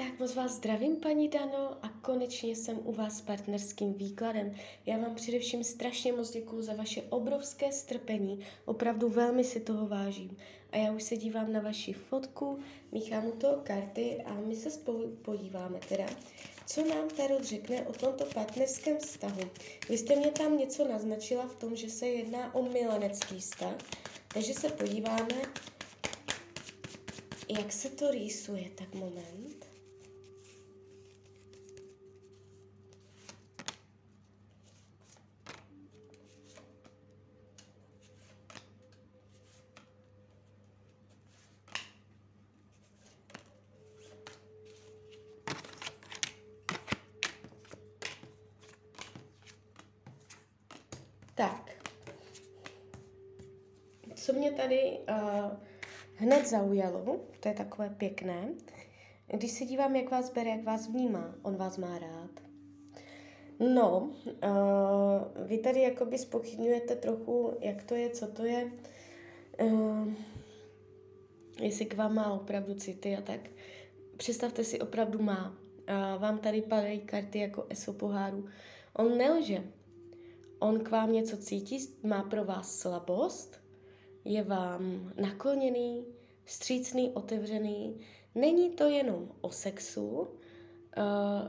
Tak moc vás zdravím, paní Dano, a konečně jsem u vás s partnerským výkladem. Já vám především strašně moc děkuju za vaše obrovské strpení, opravdu velmi si toho vážím. A já už se dívám na vaši fotku, míchám u toho karty a my se spolu podíváme teda, co nám Tarot řekne o tomto partnerském vztahu. Vy jste mě tam něco naznačila v tom, že se jedná o milenecký vztah, takže se podíváme, jak se to rýsuje, tak moment. Tak. Co mě tady uh, hned zaujalo, to je takové pěkné, když se dívám, jak vás bere, jak vás vnímá, on vás má rád. No, uh, vy tady jakoby spochybňujete trochu, jak to je, co to je, uh, jestli k vám má opravdu city a tak. Představte si, opravdu má. Uh, vám tady padají karty jako ESO poháru. On nelže, on k vám něco cítí, má pro vás slabost, je vám nakloněný, střícný, otevřený. Není to jenom o sexu, eh,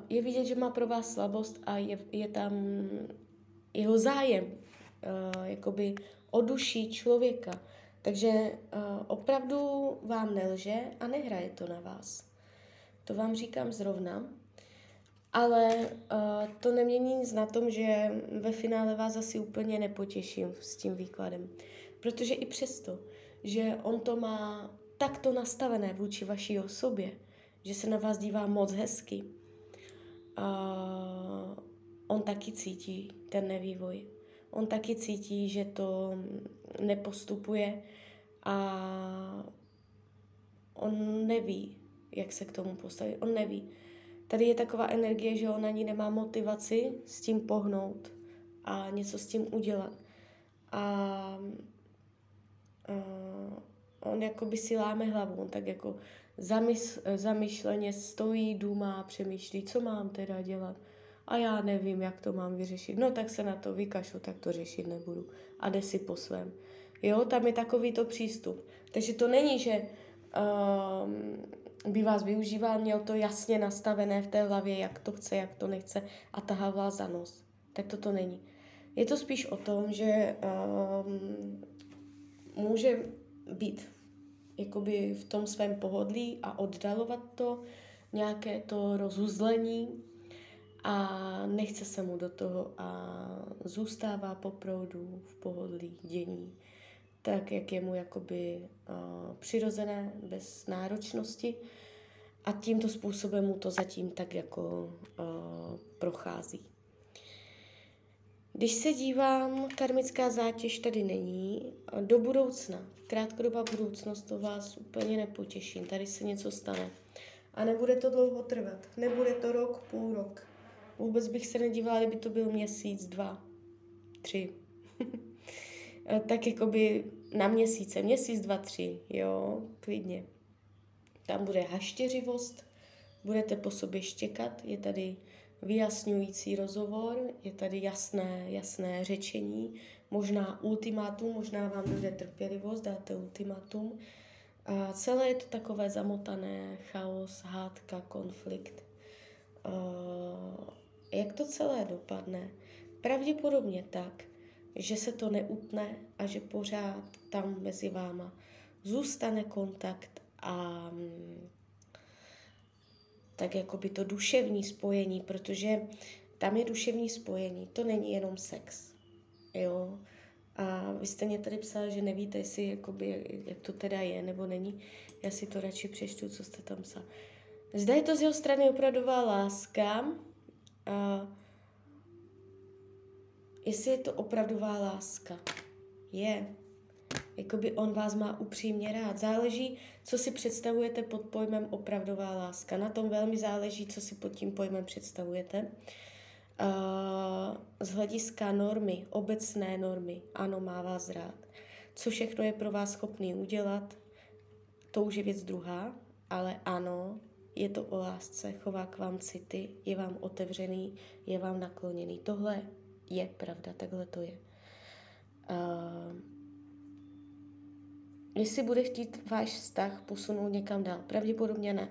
je vidět, že má pro vás slabost a je, je tam jeho zájem eh, jakoby o duši člověka. Takže eh, opravdu vám nelže a nehraje to na vás. To vám říkám zrovna. Ale uh, to nemění nic na tom, že ve finále vás asi úplně nepotěším s tím výkladem. Protože i přesto, že on to má takto nastavené vůči vaší osobě, že se na vás dívá moc hezky, uh, on taky cítí ten nevývoj. On taky cítí, že to nepostupuje a on neví, jak se k tomu postavit. On neví. Tady je taková energie, že on ani nemá motivaci s tím pohnout a něco s tím udělat. A, a on jako by si láme hlavu, on tak jako zamysl, zamyšleně stojí, důmá, přemýšlí, co mám teda dělat. A já nevím, jak to mám vyřešit. No tak se na to vykašu, tak to řešit nebudu. A jde si po svém. Jo, tam je takový to přístup. Takže to není, že um, by vás využíval, měl to jasně nastavené v té hlavě, jak to chce, jak to nechce a tahal vás za nos. Tak to to není. Je to spíš o tom, že um, může být jakoby v tom svém pohodlí a oddalovat to, nějaké to rozuzlení a nechce se mu do toho a zůstává po proudu v pohodlí dění tak, jak je mu jakoby uh, přirozené, bez náročnosti. A tímto způsobem mu to zatím tak jako uh, prochází. Když se dívám, karmická zátěž tady není. Do budoucna, krátkodobá budoucnost, to vás úplně nepotěším. Tady se něco stane. A nebude to dlouho trvat. Nebude to rok, půl rok. Vůbec bych se nedívala, kdyby to byl měsíc, dva, tři. Eh, tak jakoby na měsíce, měsíc, dva, tři, jo, klidně. Tam bude haštěřivost, budete po sobě štěkat, je tady vyjasňující rozhovor, je tady jasné, jasné řečení, možná ultimátum, možná vám dojde trpělivost, dáte ultimátum. A celé je to takové zamotané, chaos, hádka, konflikt. Uh, jak to celé dopadne? Pravděpodobně tak, že se to neutne a že pořád tam mezi váma zůstane kontakt a mm, tak jako by to duševní spojení, protože tam je duševní spojení, to není jenom sex, jo. A vy jste mě tady psal, že nevíte, jestli jakoby, jak to teda je nebo není. Já si to radši přečtu, co jste tam psal. Zde je to z jeho strany opravdová láska. A jestli je to opravdová láska. Je. Jakoby on vás má upřímně rád. Záleží, co si představujete pod pojmem opravdová láska. Na tom velmi záleží, co si pod tím pojmem představujete. Uh, z hlediska normy, obecné normy, ano, má vás rád. Co všechno je pro vás schopný udělat, to už je věc druhá, ale ano, je to o lásce, chová k vám city, je vám otevřený, je vám nakloněný. Tohle je pravda, takhle to je. Uh, jestli bude chtít váš vztah posunout někam dál, pravděpodobně ne.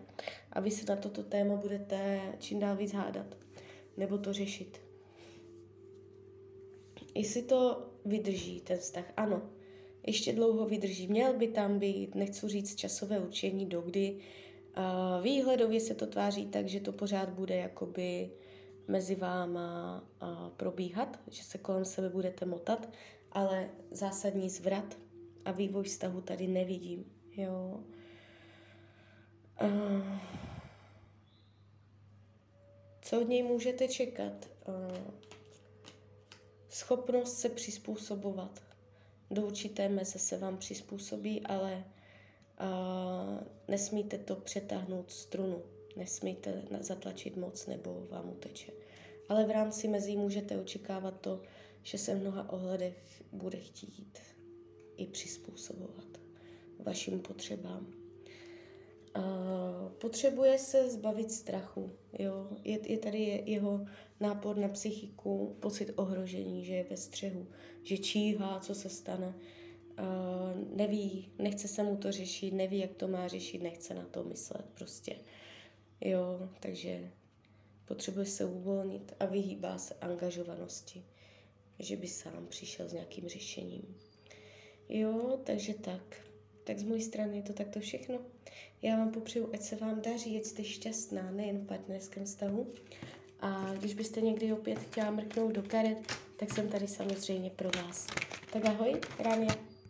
A vy se na toto téma budete čím dál víc hádat, nebo to řešit. Jestli to vydrží, ten vztah, ano, ještě dlouho vydrží. Měl by tam být, nechci říct časové učení, dokdy. Uh, výhledově se to tváří tak, že to pořád bude jakoby mezi váma probíhat, že se kolem sebe budete motat, ale zásadní zvrat a vývoj vztahu tady nevidím. Jo. Co od něj můžete čekat? Schopnost se přizpůsobovat do určité meze se vám přizpůsobí, ale nesmíte to přetáhnout strunu, nesmíte zatlačit moc nebo vám uteče. Ale v rámci mezí můžete očekávat to, že se v mnoha ohledech bude chtít i přizpůsobovat vašim potřebám. Uh, potřebuje se zbavit strachu. Jo? Je, je tady jeho nápor na psychiku, pocit ohrožení, že je ve střehu, že číhá, co se stane. Uh, neví, nechce se mu to řešit, neví, jak to má řešit, nechce na to myslet prostě. Jo, takže potřebuje se uvolnit a vyhýbá se angažovanosti, že by sám přišel s nějakým řešením. Jo, takže tak. Tak z mojí strany je to takto všechno. Já vám popřeju, ať se vám daří, ať jste šťastná, nejen v partnerském vztahu. A když byste někdy opět chtěla mrknout do karet, tak jsem tady samozřejmě pro vás. Tak ahoj, Ránia.